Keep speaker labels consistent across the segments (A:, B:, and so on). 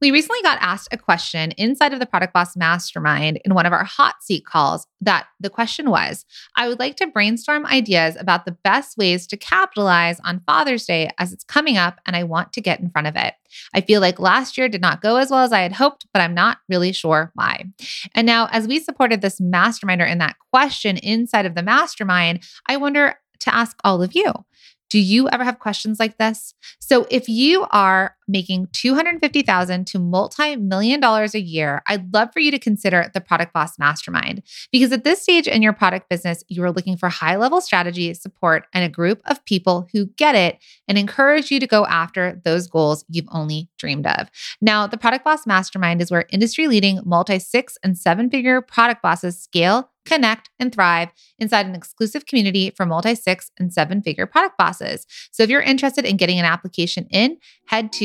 A: We recently got asked a question inside of the Product Boss Mastermind in one of our hot seat calls. That the question was I would like to brainstorm ideas about the best ways to capitalize on Father's Day as it's coming up, and I want to get in front of it. I feel like last year did not go as well as I had hoped, but I'm not really sure why. And now, as we supported this masterminder in that question inside of the mastermind, I wonder to ask all of you. Do you ever have questions like this? So if you are making 250,000 to multi-million dollars a year, I'd love for you to consider the Product Boss Mastermind because at this stage in your product business, you are looking for high-level strategy, support, and a group of people who get it and encourage you to go after those goals you've only dreamed of. Now, the Product Boss Mastermind is where industry-leading multi-six and seven-figure product bosses scale connect, and thrive inside an exclusive community for multi six and seven figure product bosses. So if you're interested in getting an application in, head to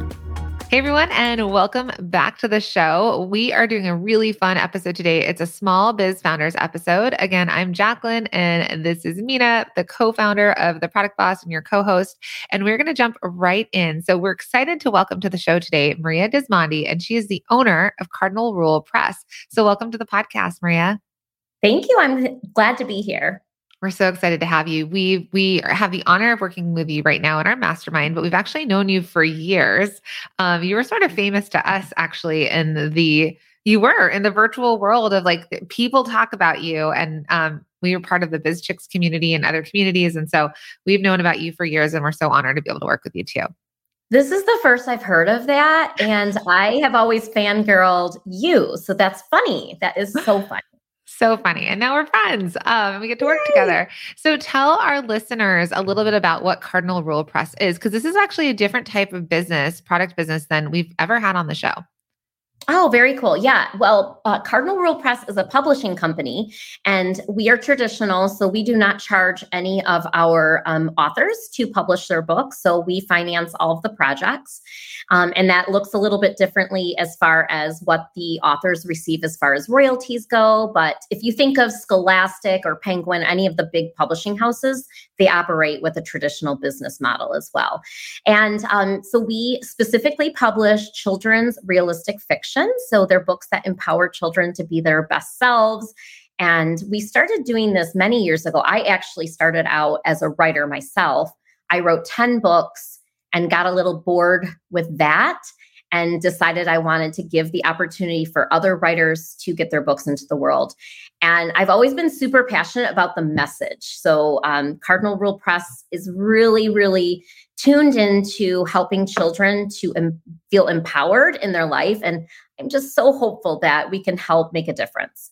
A: Hey everyone, and welcome back to the show. We are doing a really fun episode today. It's a small biz founders episode. Again, I'm Jacqueline, and this is Mina, the co founder of The Product Boss and your co host. And we're going to jump right in. So, we're excited to welcome to the show today Maria Dismondy, and she is the owner of Cardinal Rule Press. So, welcome to the podcast, Maria.
B: Thank you. I'm glad to be here.
A: We're so excited to have you. We we have the honor of working with you right now in our mastermind, but we've actually known you for years. Um, you were sort of famous to us actually in the you were in the virtual world of like people talk about you and um, we were part of the biz chicks community and other communities and so we've known about you for years and we're so honored to be able to work with you too
B: this is the first I've heard of that. And I have always fangirled you. So that's funny. That is so funny.
A: So funny. And now we're friends. Um, we get to work Yay. together. So tell our listeners a little bit about what Cardinal Rule Press is, because this is actually a different type of business, product business than we've ever had on the show.
B: Oh, very cool. Yeah. Well, uh, Cardinal Rule Press is a publishing company, and we are traditional. So we do not charge any of our um, authors to publish their books. So we finance all of the projects. Um, and that looks a little bit differently as far as what the authors receive as far as royalties go. But if you think of Scholastic or Penguin, any of the big publishing houses, they operate with a traditional business model as well. And um, so we specifically publish children's realistic fiction. So they're books that empower children to be their best selves. And we started doing this many years ago. I actually started out as a writer myself. I wrote 10 books and got a little bored with that and decided I wanted to give the opportunity for other writers to get their books into the world. And I've always been super passionate about the message. So, um, Cardinal Rule Press is really, really tuned into helping children to em- feel empowered in their life. And I'm just so hopeful that we can help make a difference.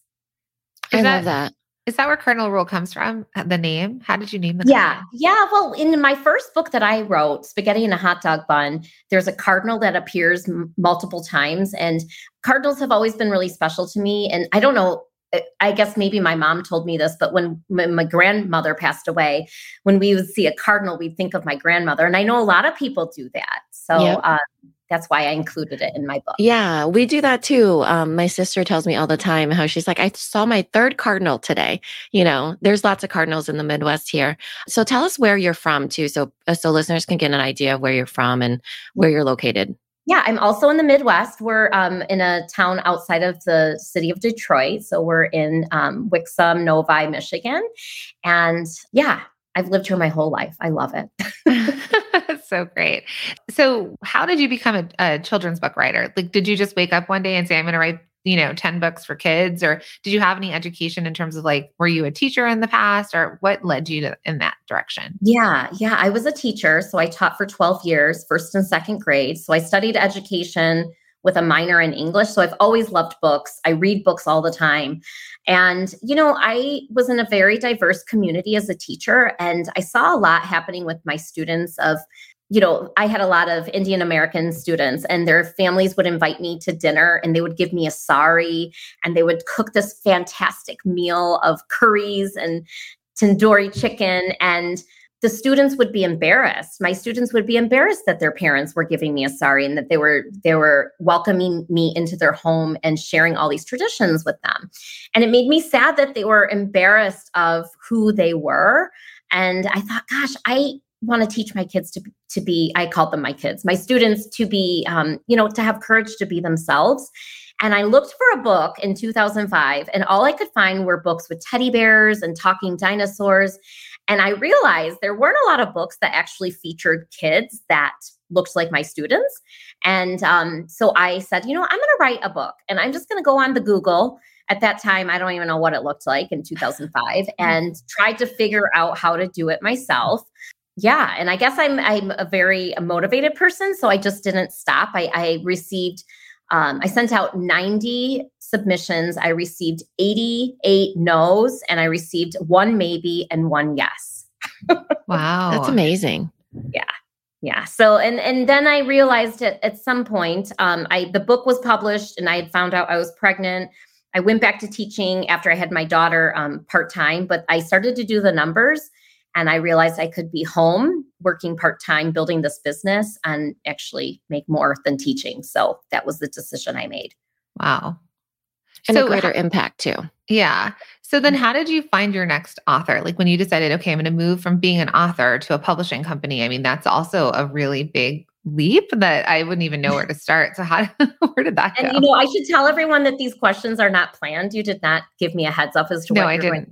C: I love that.
A: Is that where Cardinal Rule comes from? The name? How did you name the?
B: Yeah, company? yeah. Well, in my first book that I wrote, Spaghetti in a Hot Dog Bun, there's a cardinal that appears m- multiple times, and cardinals have always been really special to me. And I don't know. I guess maybe my mom told me this, but when my grandmother passed away, when we would see a cardinal, we'd think of my grandmother. And I know a lot of people do that. So yep. uh, that's why I included it in my book.
C: Yeah, we do that too. Um, my sister tells me all the time how she's like, I saw my third cardinal today. You know, there's lots of cardinals in the Midwest here. So tell us where you're from too, so uh, so listeners can get an idea of where you're from and where you're located.
B: Yeah, I'm also in the Midwest. We're um, in a town outside of the city of Detroit. So we're in um, Wixom, Novi, Michigan. And yeah, I've lived here my whole life. I love
A: it. so great. So, how did you become a, a, children's book writer? Like, did you just wake up one day and say, "I'm going to write you know 10 books for kids or did you have any education in terms of like were you a teacher in the past or what led you to in that direction
B: yeah yeah i was a teacher so i taught for 12 years first and second grade so i studied education with a minor in English. So I've always loved books. I read books all the time. And, you know, I was in a very diverse community as a teacher, and I saw a lot happening with my students of you know, I had a lot of Indian American students, and their families would invite me to dinner and they would give me a sari and they would cook this fantastic meal of curries and tandoori chicken. And the students would be embarrassed. My students would be embarrassed that their parents were giving me a sari and that they were they were welcoming me into their home and sharing all these traditions with them. And it made me sad that they were embarrassed of who they were. And I thought, gosh, I want to teach my kids to to be i called them my kids my students to be um, you know to have courage to be themselves. And i looked for a book in 2005 and all i could find were books with teddy bears and talking dinosaurs. And i realized there weren't a lot of books that actually featured kids that looked like my students. And um, so i said you know i'm going to write a book and i'm just going to go on the google. At that time i don't even know what it looked like in 2005 and tried to figure out how to do it myself yeah and i guess i'm i'm a very motivated person so i just didn't stop. I, I received um, i sent out 90 submissions. I received 88 no's and i received one maybe and one yes.
A: Wow.
C: That's amazing.
B: Yeah yeah. So and and then i realized at, at some point um, i the book was published and i had found out i was pregnant. I went back to teaching after i had my daughter um, part-time but i started to do the numbers and I realized I could be home working part time, building this business, and actually make more than teaching. So that was the decision I made.
A: Wow.
C: And so, a greater impact too.
A: Yeah. So then mm-hmm. how did you find your next author? Like when you decided, okay, I'm going to move from being an author to a publishing company. I mean, that's also a really big leap that I wouldn't even know where to start. So how where did that
B: and,
A: go?
B: You know, I should tell everyone that these questions are not planned. You did not give me a heads up as to
A: no,
B: what
A: I
B: you're
A: didn't.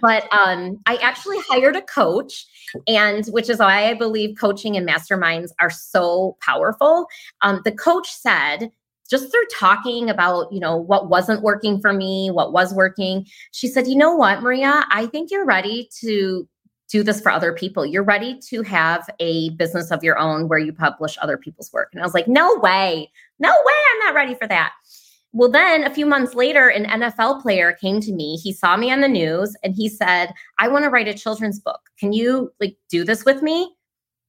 B: But um, I actually hired a coach, and which is why I believe coaching and masterminds are so powerful. Um, the coach said, just through talking about you know what wasn't working for me what was working she said you know what maria? I think you're ready to do this for other people. You're ready to have a business of your own where you publish other people's work. And i was like no way. No way i'm not ready for that well, then a few months later, an NFL player came to me. He saw me on the news and he said, I want to write a children's book. Can you like do this with me?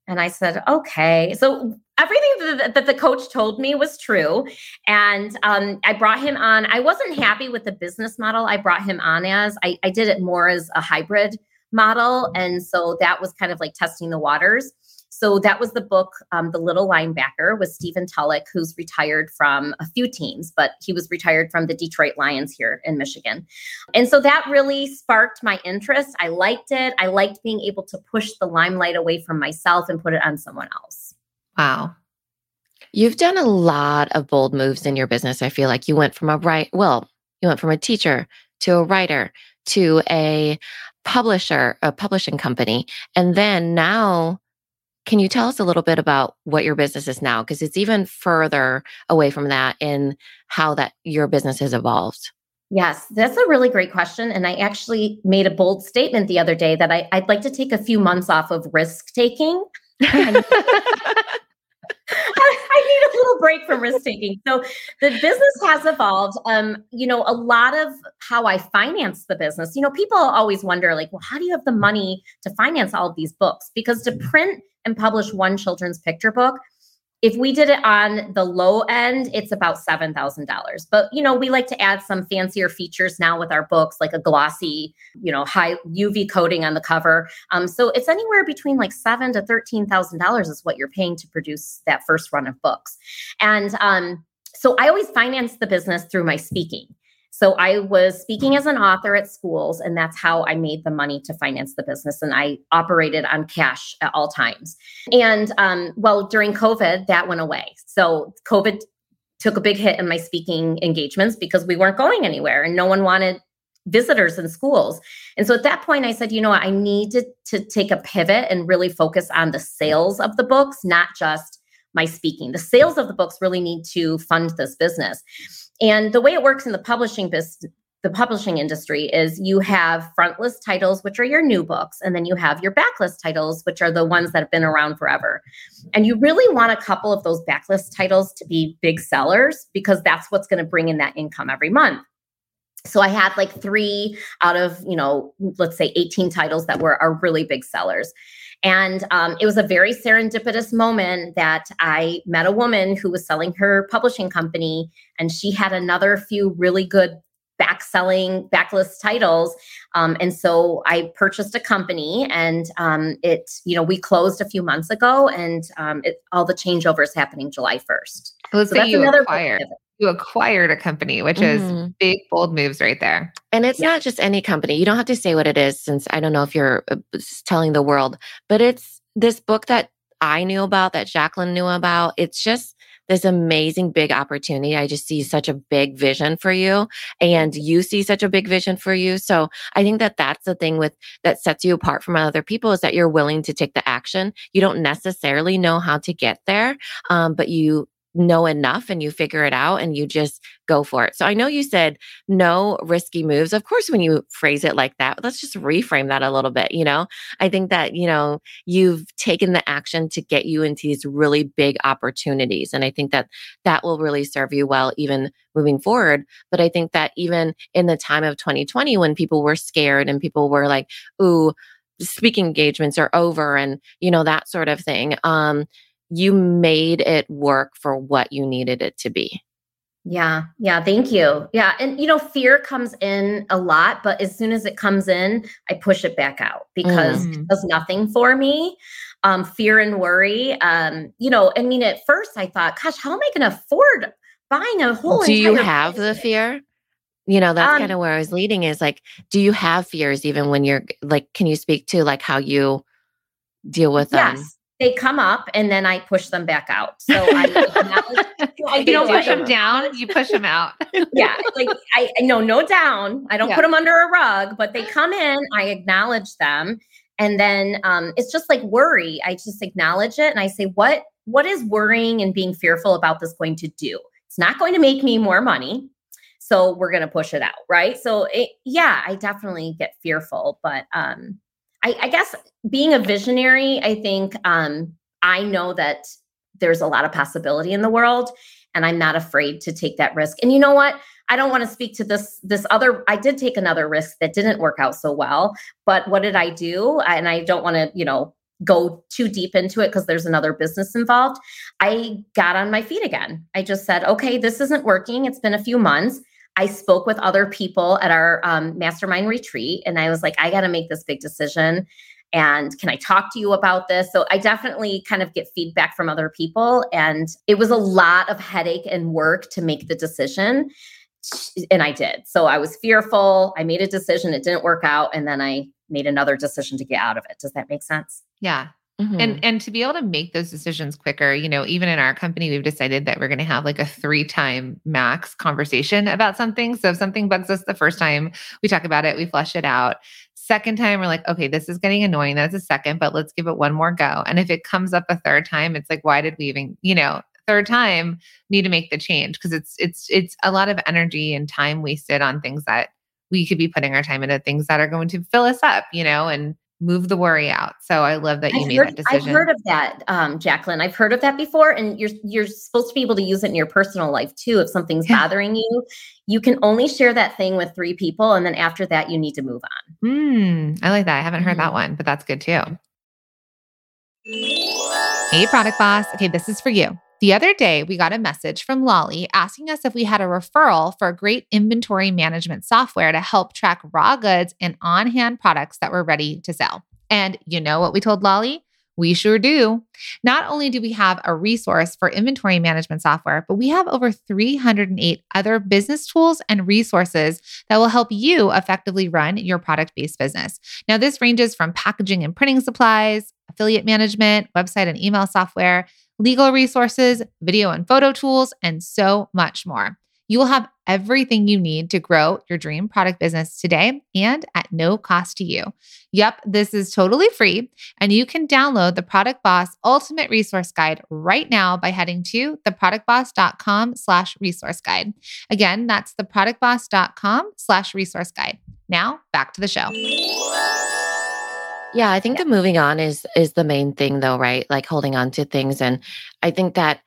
B: And I said, okay. So everything that, the coach told me was true. And um, I brought him on. I wasn't happy with the business model I brought him on as. I, I did it more as a hybrid model. And so that was kind of like testing the waters. So that was the book, um, The Little Linebacker, with Stephen Tulloch, who's retired from a few teams, but he was retired from the Detroit Lions here in Michigan. And so that really sparked my interest. I liked it. I liked being able to push the limelight away from myself and put it on someone else.
A: Wow.
C: You've done a lot of bold moves in your business. I feel like you went from a right, well, you went from a teacher to a writer to a publisher, a publishing company. And then now can you tell us a little bit about what your business is now? Because it's even further away from that in how that your business has evolved.
B: Yes, that's a really great question. And I actually made a bold statement the other day that I, would like to take a few months off of risk taking. I need a little break from risk taking. So the business has evolved. Um, you know, a lot of how I finance the business, you know, people always wonder, like, well, how do you have the money to finance all of these books? Because to print and publish one children's picture book, if we did it on the low end, it's about $7,000. But, you know, we like to add some fancier features now with our books, like a glossy, you know, high UV coating on the cover. Um, so it's anywhere between like seven to $13,000 is what you're paying to produce that first run of books. And um, so I always finance the business through my speaking. So I was speaking as an author at schools, and that's how I made the money to finance the business. And I operated on cash at all times. And um, well, during COVID, that went away. So COVID took a big hit in my speaking engagements because we weren't going anywhere and no one wanted visitors in schools. And so at that point, I said, you know what, I need to, to take a pivot and really focus on the sales of the books, not just my speaking. The sales of the books really need to fund this business. And the way it works in the publishing business, the publishing industry is you have frontlist titles, which are your new books, and then you have your backlist titles, which are the ones that have been around forever. And you really want a couple of those backlist titles to be big sellers because that's what's going to bring in that income every month. So I had like three out of, you know, let's say 18 titles that were are really big sellers. And um, it was a very serendipitous moment that I met a woman who was selling her publishing company, and she had another few really good back selling backlist titles. Um, and so i purchased a company and um, it you know we closed a few months ago and um, it, all the changeovers happening july 1st
A: let's so say you acquired you acquired a company which mm-hmm. is big bold moves right there
C: and it's yeah. not just any company you don't have to say what it is since i don't know if you're uh, telling the world but it's this book that i knew about that jacqueline knew about it's just this amazing big opportunity. I just see such a big vision for you and you see such a big vision for you. So I think that that's the thing with that sets you apart from other people is that you're willing to take the action. You don't necessarily know how to get there, um, but you know enough and you figure it out and you just go for it. So I know you said no risky moves. Of course, when you phrase it like that, let's just reframe that a little bit. You know, I think that, you know, you've taken the action to get you into these really big opportunities. And I think that that will really serve you well, even moving forward. But I think that even in the time of 2020, when people were scared and people were like, ooh, speaking engagements are over and, you know, that sort of thing. Um, you made it work for what you needed it to be.
B: Yeah. Yeah. Thank you. Yeah. And, you know, fear comes in a lot, but as soon as it comes in, I push it back out because mm. it does nothing for me. Um, fear and worry. Um, you know, I mean, at first I thought, gosh, how am I going to afford buying a whole
C: Do you have business? the fear? You know, that's um, kind of where I was leading is like, do you have fears even when you're like, can you speak to like how you deal with them?
B: They come up and then I push them back out. So I,
A: I you don't push them down, you push them out.
B: yeah, like I no no down. I don't yeah. put them under a rug, but they come in. I acknowledge them, and then um, it's just like worry. I just acknowledge it and I say, what what is worrying and being fearful about this going to do? It's not going to make me more money. So we're going to push it out, right? So it, yeah, I definitely get fearful, but um, I, I guess being a visionary, I think um, I know that there's a lot of possibility in the world, and I'm not afraid to take that risk. And you know what? I don't want to speak to this this other I did take another risk that didn't work out so well, but what did I do? And I don't want to, you know, go too deep into it because there's another business involved. I got on my feet again. I just said, "Okay, this isn't working. It's been a few months. I spoke with other people at our um, mastermind retreat, and I was like, I got to make this big decision. And can I talk to you about this? So I definitely kind of get feedback from other people. And it was a lot of headache and work to make the decision. And I did. So I was fearful. I made a decision. It didn't work out. And then I made another decision to get out of it. Does that make sense?
A: Yeah. Mm-hmm. And and to be able to make those decisions quicker, you know, even in our company, we've decided that we're going to have like a three time max conversation about something. So if something bugs us the first time, we talk about it, we flush it out. Second time, we're like, okay, this is getting annoying. That's a second, but let's give it one more go. And if it comes up a third time, it's like, why did we even, you know, third time need to make the change because it's it's it's a lot of energy and time wasted on things that we could be putting our time into things that are going to fill us up, you know, and move the worry out. So I love that you I've made
B: heard,
A: that decision.
B: I've heard of that, um, Jacqueline. I've heard of that before, and you're you're supposed to be able to use it in your personal life too. If something's bothering you, you can only share that thing with three people, and then after that, you need to move on.
A: Mm, I like that. I haven't heard mm-hmm. that one, but that's good too. Hey, product boss. Okay, this is for you. The other day, we got a message from Lolly asking us if we had a referral for a great inventory management software to help track raw goods and on hand products that were ready to sell. And you know what we told Lolly? We sure do. Not only do we have a resource for inventory management software, but we have over 308 other business tools and resources that will help you effectively run your product based business. Now, this ranges from packaging and printing supplies, affiliate management, website and email software legal resources, video and photo tools, and so much more. You will have everything you need to grow your dream product business today and at no cost to you. Yep, this is totally free, and you can download the Product Boss Ultimate Resource Guide right now by heading to theproductboss.com slash resource guide. Again, that's theproductboss.com slash resource guide. Now back to the show.
C: Yeah, I think the moving on is is the main thing though, right? Like holding on to things and I think that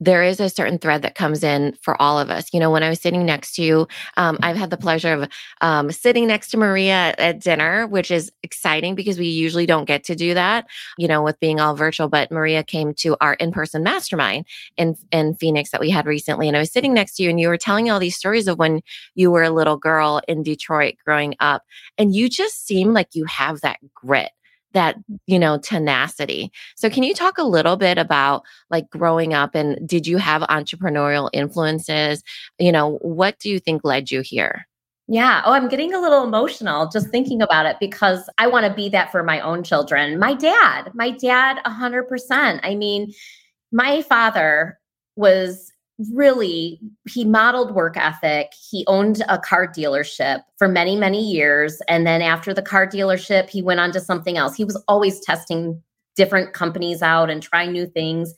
C: there is a certain thread that comes in for all of us. You know, when I was sitting next to you, um, I've had the pleasure of um, sitting next to Maria at, at, dinner, which is exciting because we usually don't get to do that, you know, with being all virtual. But Maria came to our in person mastermind in, in Phoenix that we had recently. And I was sitting next to you and you were telling all these stories of when you were a little girl in Detroit growing up. And you just seem like you have that grit that you know tenacity so can you talk a little bit about like growing up and did you have entrepreneurial influences you know what do you think led you here
B: yeah. Oh, I'm getting a little emotional just thinking about it because I want to be that for my own children. My dad, my dad, 100%. I mean, my father was really he modeled work ethic. He owned a car dealership for many many years. And then after the car dealership he went on to something else. He was always testing different companies out and trying new things.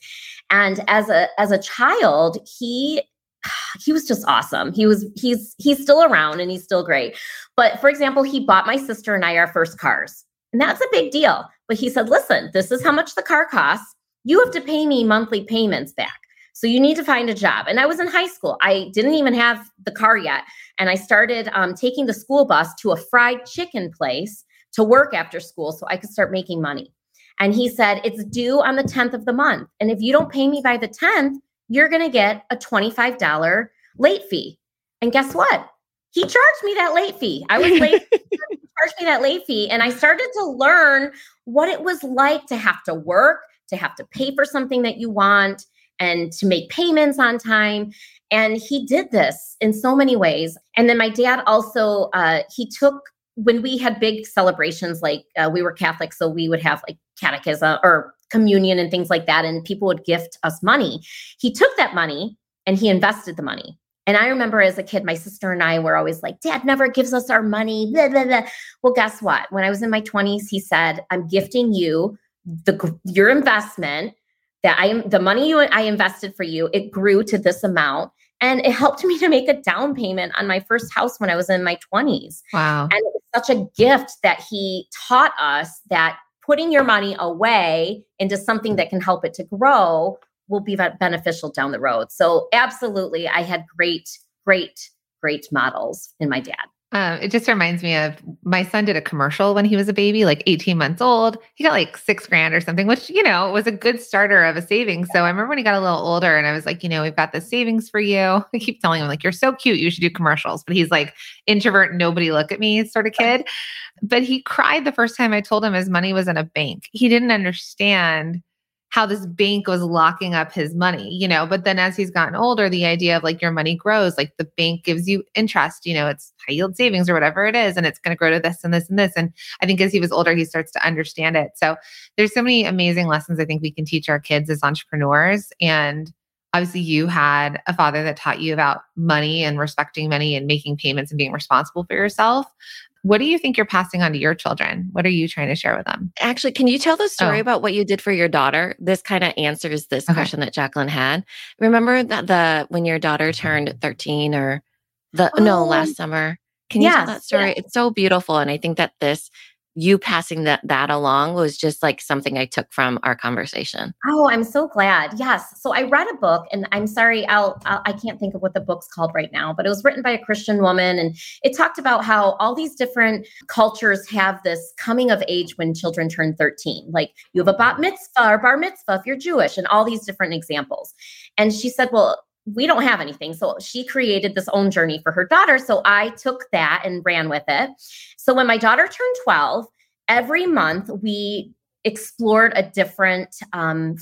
B: And as a as a child he he was just awesome. He was he's he's still around and he's still great. But for example he bought my sister and i our first cars. And that's a big deal. But he said listen this is how much the car costs. You have to pay me monthly payments back so you need to find a job. And I was in high school. I didn't even have the car yet. And I started um, taking the school bus to a fried chicken place to work after school so I could start making money. And he said, It's due on the 10th of the month. And if you don't pay me by the 10th, you're going to get a $25 late fee. And guess what? He charged me that late fee. I was late. charged me that late fee. And I started to learn what it was like to have to work, to have to pay for something that you want, and to make payments on time. And he did this in so many ways. And then my dad also, uh, he took, when we had big celebrations, like uh, we were Catholic, so we would have like catechism or communion and things like that, and people would gift us money. He took that money and he invested the money. And I remember as a kid, my sister and I were always like, Dad never gives us our money. Blah, blah, blah. Well, guess what? When I was in my 20s, he said, I'm gifting you the your investment that I am the money you I invested for you, it grew to this amount. And it helped me to make a down payment on my first house when I was in my 20s.
A: Wow.
B: And it was such a gift that he taught us that putting your money away into something that can help it to grow will be beneficial down the road. So, absolutely, I had great, great, great models in my dad.
A: Um, it just reminds me of my son did a commercial when he was a baby, like 18 months old. He got like six grand or something, which, you know, was a good starter of a savings. So I remember when he got a little older and I was like, you know, we've got the savings for you. I keep telling him, like, you're so cute. You should do commercials. But he's like, introvert, nobody look at me sort of kid. But he cried the first time I told him his money was in a bank. He didn't understand how this bank was locking up his money, you know. But then as he's gotten older, the idea of like your money grows, like the bank gives you interest, you know, it's high yield savings or whatever it is, and it's going to grow to this and this and this. And I think as he was older, he starts to understand it. So there's so many amazing lessons I think we can teach our kids as entrepreneurs. And obviously, you had a father that taught you about money and respecting money and making payments and being responsible for yourself. What do you think you're passing on to your children? What are you trying to share with them?
C: Actually, can you tell the story oh. about what you did for your daughter? This kind of answers this okay. question that Jacqueline had. Remember that the when your daughter turned 13 or the oh. no last um, summer. Can you yes, tell that story? It's so beautiful. And I think that this you passing that that along was just like something I took from our conversation.
B: Oh, I'm so glad. Yes. So I read a book, and I'm sorry, I'll, I'll I can't think of what the book's called right now, but it was written by a Christian woman, and it talked about how all these different cultures have this coming of age when children turn 13. Like you have a bat mitzvah or bar mitzvah if you're Jewish, and all these different examples. And she said, well we don't have anything. So she created this own journey for her daughter. So I took that and ran with it. So when my daughter turned 12, every month we explored a different um,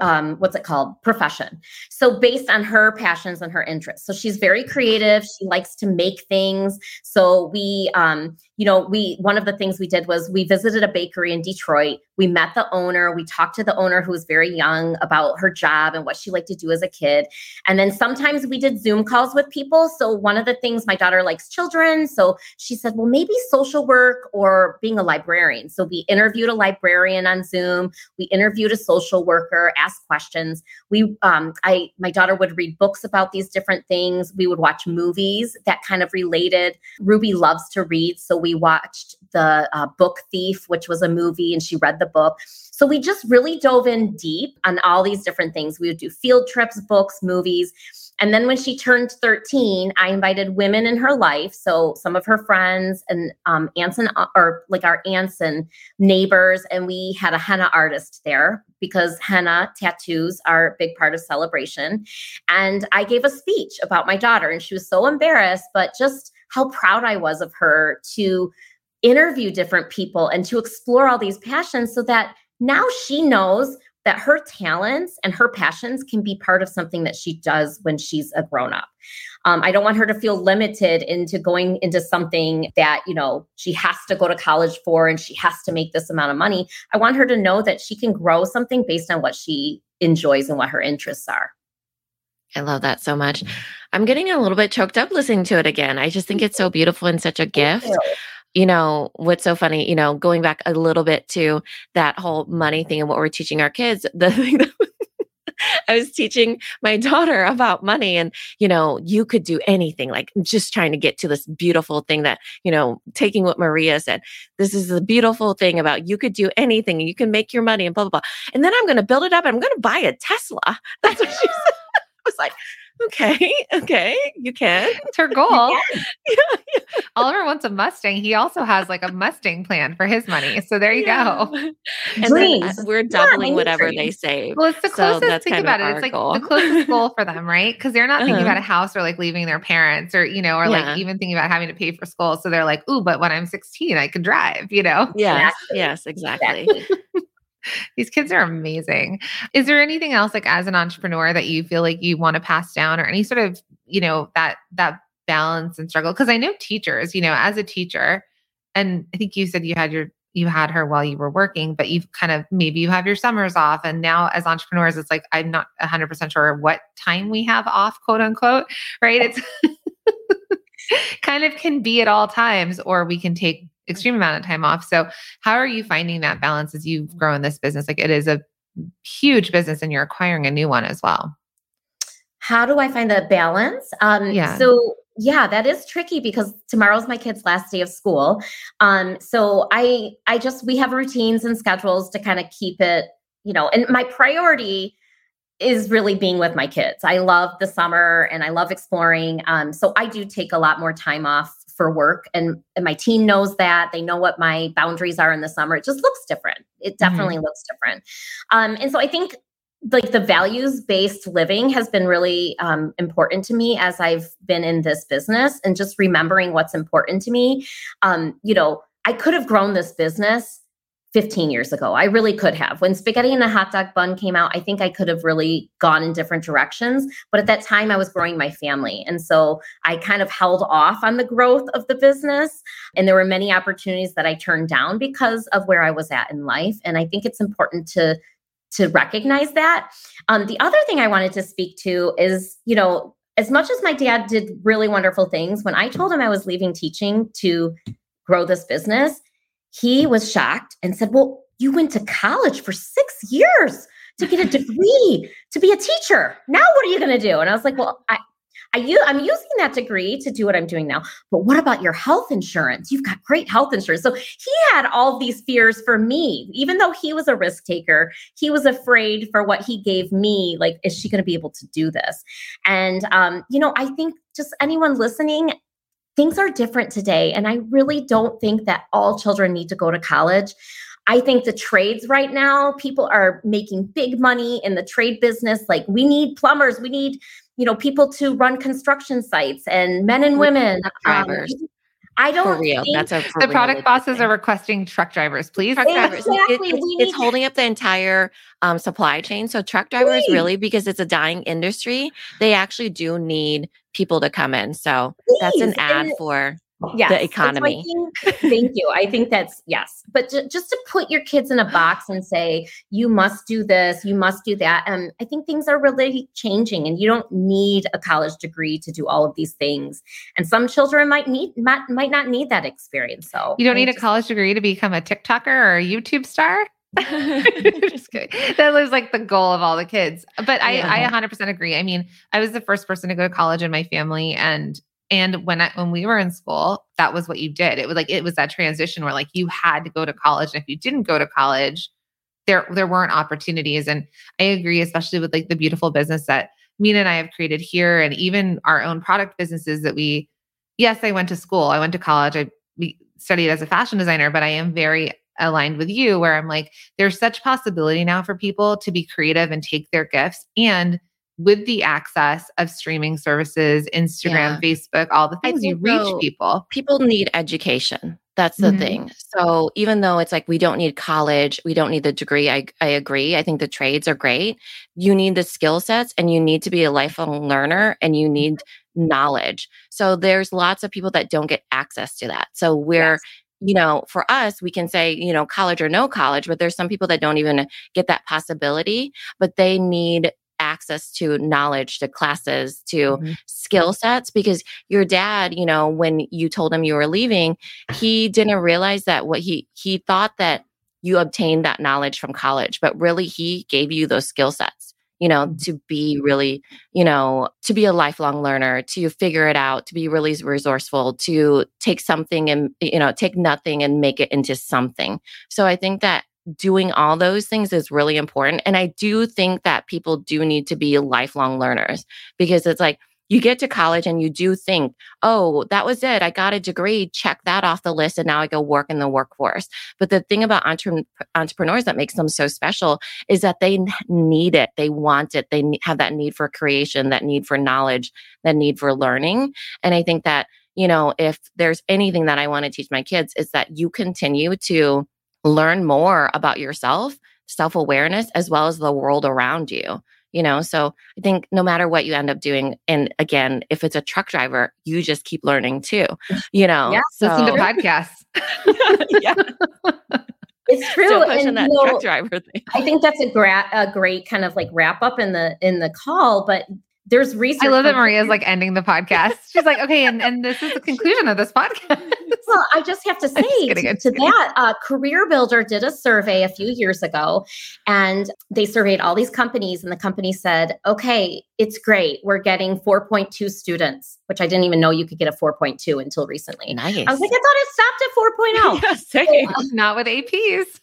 B: um, what's it called? Profession. So based on her passions and her interests. So she's very creative. She likes to make things. So we um, you know we one of the things we did was we visited a bakery in detroit. We met the owner. We talked to the owner who was very young about her job and what she liked to do as a kid. And then sometimes we did zoom calls with people. So one of the things my daughter likes children. So she said well maybe social work or being a librarian. So we interviewed a librarian on zoom. We interviewed a social worker ask questions. We, um, I, my daughter would read books about these different things. We would watch movies that kind of related. Ruby loves to read, so we watched the uh, Book Thief, which was a movie, and she read the book. So we just really dove in deep on all these different things. We would do field trips, books, movies. And then when she turned 13, I invited women in her life. So some of her friends and um, aunts and, uh, or like our aunts and neighbors. And we had a henna artist there because henna tattoos are a big part of celebration. And I gave a speech about my daughter, and she was so embarrassed, but just how proud I was of her to interview different people and to explore all these passions so that now she knows that her talents and her passions can be part of something that she does when she's a grown up. Um, I don't want her to feel limited into going into something that, you know, she has to go to college for and she has to make this amount of money. I want her to know that she can grow something based on what she enjoys and what her interests are.
C: I love that so much. I'm getting a little bit choked up listening to it again. I just think it's so beautiful and such a gift you know, what's so funny, you know, going back a little bit to that whole money thing and what we're teaching our kids, the thing that I was teaching my daughter about money and, you know, you could do anything, like just trying to get to this beautiful thing that, you know, taking what Maria said, this is the beautiful thing about you could do anything you can make your money and blah, blah, blah. And then I'm going to build it up and I'm going to buy a Tesla. That's what she said. I was like, okay, okay, you can.
A: It's her goal. yeah. Oliver wants a Mustang. He also has like a Mustang plan for his money. So there you yeah. go.
C: And dreams. we're doubling whatever dreams. they save.
A: Well, it's the closest. So think about it. It's like the closest goal for them, right? Because they're not thinking uh-huh. about a house or like leaving their parents or you know, or like even thinking about having to pay for school. So they're like, "Ooh, but when I'm 16, I can drive." You know?
C: Yes. Exactly. Yes. Exactly. exactly.
A: These kids are amazing. Is there anything else like as an entrepreneur that you feel like you want to pass down or any sort of, you know, that that balance and struggle? Because I know teachers, you know, as a teacher, and I think you said you had your you had her while you were working, but you've kind of maybe you have your summers off. And now as entrepreneurs, it's like I'm not 100% sure what time we have off, quote unquote, right? It's kind of can be at all times, or we can take extreme amount of time off. So, how are you finding that balance as you've grown this business? Like, it is a huge business and you're acquiring a new one as well.
B: How do I find the balance? Um, yeah. So, yeah, that is tricky because tomorrow's my kid's last day of school. Um, so I, I just we have routines and schedules to kind of keep it, you know. And my priority is really being with my kids. I love the summer and I love exploring. Um, so I do take a lot more time off for work and, and my team knows that they know what my boundaries are in the summer it just looks different it mm-hmm. definitely mm-hmm. looks different um, and so i think like the values based living has been really um, important to me as i've been in this business and just remembering what's important to me um, you know i could have grown this business 15 years ago. I really could have. When Spaghetti in the Hot Dog Bun came out, I think I could have really gone in different directions. But at that time, I was growing my family. And so I kind of held off on the growth of the business. And there were many opportunities that I turned down because of where I was at in life. And I think it's important to to recognize that. Um, the other thing I wanted to speak to is, you know, as much as my dad did really wonderful things, when I told him I was leaving teaching to grow this business, he was shocked and said, Well, you went to college for six years to get a degree to be a teacher. Now, what are you going to do? And I was like, Well, I, I, I'm using that degree to do what I'm doing now. But what about your health insurance? You've got great health insurance. So he had all these fears for me, even though he was a risk taker. He was afraid for what he gave me. Like, is she going to be able to do this? And, um, you know, I think just anyone listening, things are different today. And I really don't think that all children need to go to college. I think the trades right now, people are making big money in the trade business. Like we need plumbers, we need, you know, people to run construction sites and men and women.
C: Drivers. Um,
B: I don't
C: For real.
B: think
C: That's a for
A: the
C: real
A: product
C: legit
A: bosses
C: thing.
A: are requesting truck drivers, please.
C: truck drivers. It-
B: Exactly.
C: it's, it's holding up the entire um, supply chain. So truck drivers
B: Right.
C: really, because it's a dying industry, they actually do need people to come in. So that's an ad
B: and-
C: for
B: yes.
C: the
B: And so I
C: economy.
B: think- thank you. I think that's yes. But ju- just to put your kids in a box and say you must do this, you must do that. Um, I think things are really changing, and you don't need a college degree to do all of these things. And some children might need might, might not need that experience. So
A: You don't
B: I
A: need a college degree to become a TikToker or a YouTube star. Just kidding. That was like the goal of all the kids. But I, I 100% agree. I mean, I was the first person to go to college in my family, and and when I, when we were in school, that was what you did. It was like it was that transition where like you had to go to college, and if you didn't go to college, there there weren't opportunities. And I agree, especially with like the beautiful business that Mina and I have created here, and even our own product businesses that we. Yes, I went to school. I went to college. I studied as a fashion designer, but I am very aligned with you where I'm like, there's such possibility now for people to be creative and take their gifts. And with the access of streaming services, Instagram, Facebook, all the things, you reach
C: though,
A: people.
C: people need education. That's the
A: Mhm.
C: thing. So even though it's like we don't need college, we don't need the degree. I, I agree. I think the trades are great. You need the skill sets and you need to be a lifelong learner and you need knowledge. So there's lots of people that don't get access to that. So we're
B: Yes.
C: you know, for us, we can say, you know, college or no college, but there's some people that don't even get that possibility, but they need access to knowledge, to classes, to
A: Mhm.
C: skill sets because your dad, you know, when you told him you were leaving, he didn't realize that what he he thought that you obtained that knowledge from college, but really he gave you those skill sets, you know, to be really, you know, to be a lifelong learner, to figure it out, to be really resourceful, to take something and, you know, take nothing and make it into something. So I think that doing all those things is really important. And I do think that people do need to be lifelong learners because it's like, you get to college and you do think, oh, that was it. I got a degree, check that off the list, and now I go work in the workforce. But the thing about entre- entrepreneurs that makes them so special is that they need it, they want it, they have that need for creation, that need for knowledge, that need for learning. And I think that, you know, if there's anything that I want to teach my kids, is that you continue to learn more about yourself, self awareness, as well as the world around you you know so i think no matter what you end up doing and again if it's a truck driver you just keep learning too you know
B: Yeah,
C: so
A: Listen to podcasts.
C: yeah
B: It's true.
C: still pushing
B: and,
C: that
B: know,
C: truck driver thing
B: I think that's a, gra- a great kind of like wrap up in the in the call, but there's research.
A: I love that Maria's like ending the podcast. She's like, okay, and, and this is the conclusion of this podcast.
B: Well, I just have to say
A: kidding,
B: to, that, uh, Career Builder did a survey a few years ago, and they surveyed all these companies, and the company said, "Okay, it's great. We're getting 4.2 students, which I didn't even know you could get a 4.2 until recently.
C: nice
B: I was like, I thought it stopped at 4.0.
C: yeah, same.
A: Not with APs.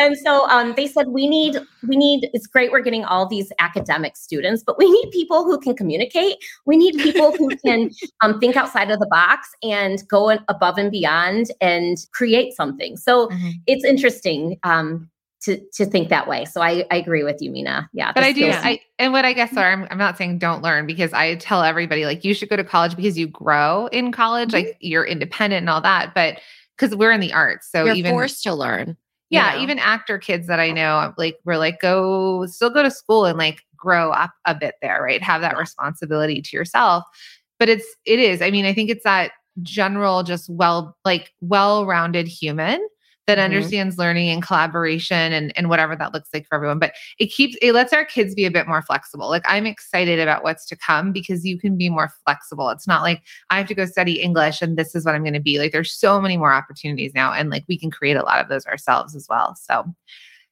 B: and so um, they said we need we need it's great we're getting all these academic students but we need people who can communicate we need people who can um, think outside of the box and go in above and beyond and create something so
A: Mhm.
B: it's interesting um, to to think that way so i, I agree with you mina yeah
A: But I do,
B: skills-
A: I and what I guess, sorry, I'm, I'm not saying don't learn because I tell everybody like you should go to college because you grow in college,
B: Mm-hmm.
A: like you're independent and all that. But because we're in the arts, so
C: you're
A: even
C: forced to learn you
A: yeah,
C: know?
A: even actor kids that I know, like we're like go still go to school and like grow up a bit there, right? Have that responsibility to yourself. But it's it is. I mean, I think it's that general, just well like well-rounded human that
C: Mhm.
A: understands learning and collaboration and, and whatever that looks like for everyone. But it keeps it lets our kids be a bit more flexible. Like I'm excited about what's to come because you can be more flexible. It's not like I have to go study English and this is what I'm going to be. Like there's so many more opportunities now. And like we can create a lot of those ourselves as well. So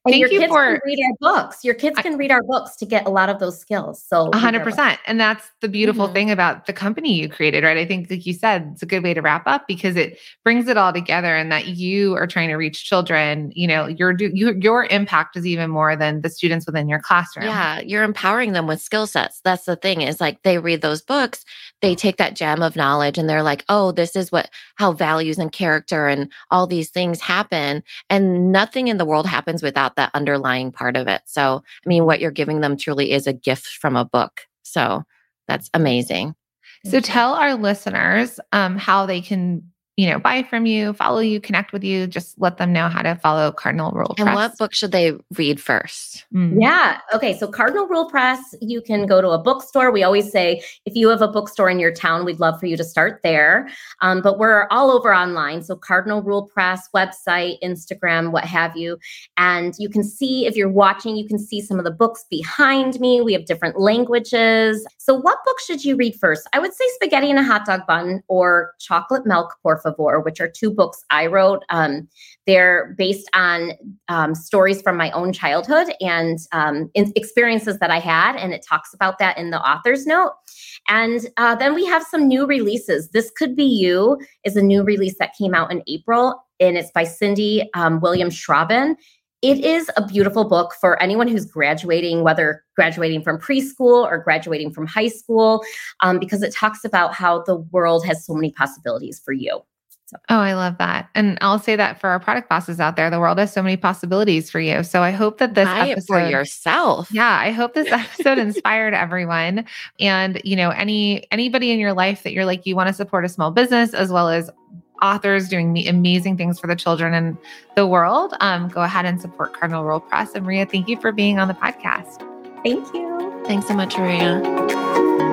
B: and
A: thank
B: your
A: you
B: kids
A: for-
B: can read our books your kids can read our books to get a lot of those skills so
A: 100%. And that's the beautiful
C: Mhm.
A: thing about the company you created, right? I think, like you said, it's a good way to wrap up because it brings it all together and that you are trying to reach children. You know, your do you, your impact is even more than the students within your classroom.
C: Yeah, you're empowering them with skill sets. That's the thing is like they read those books, they take that gem of knowledge and they're like, "Oh, this is what how values and character and all these things happen." And nothing in the world happens without that underlying part of it. So, I mean, what you're giving them truly is a gift from a book. So, that's amazing.
A: So tell our listeners um, how they can you know, buy from you, follow you, connect with you, just let them know how to follow Cardinal Rule Press.
C: and what book should they read first?
A: Mm.
B: Yeah. Okay. So Cardinal Rule Press, you can go to a bookstore. We always say if you have a bookstore in your town, we'd love for you to start there. Um, but we're all over online. So Cardinal Rule Press website, Instagram, what have you. And you can see if you're watching, you can see some of the books behind me. We have different languages. So what book should you read first? I would say Spaghetti in a Hot Dog Bun or Chocolate Milk Por which are two books I wrote. Um, they're based on um, stories from my own childhood and um, experiences that I had, and it talks about that in the author's note. And uh, then we have some new releases. This Could Be You is a new release that came out in April, and it's by Cindy um, Williams Schrauben it is a beautiful book for anyone who's graduating, whether graduating from preschool or graduating from high school, um, because it talks about how the world has so many possibilities for you.
A: So. Oh, I love that. And I'll say that for our product bosses out there, the world has so many possibilities for you. So I hope that this
C: Buy
A: episode
C: for yourself.
A: Yeah, I hope this episode inspired everyone. And, you know, any anybody in your life that you're like you want to support a small business as well as authors doing amazing things for the children and the world, um, go ahead and support Cardinal Rule Press. And Maria, thank you for being on the podcast.
B: Thank you.
C: Thanks so much, Maria.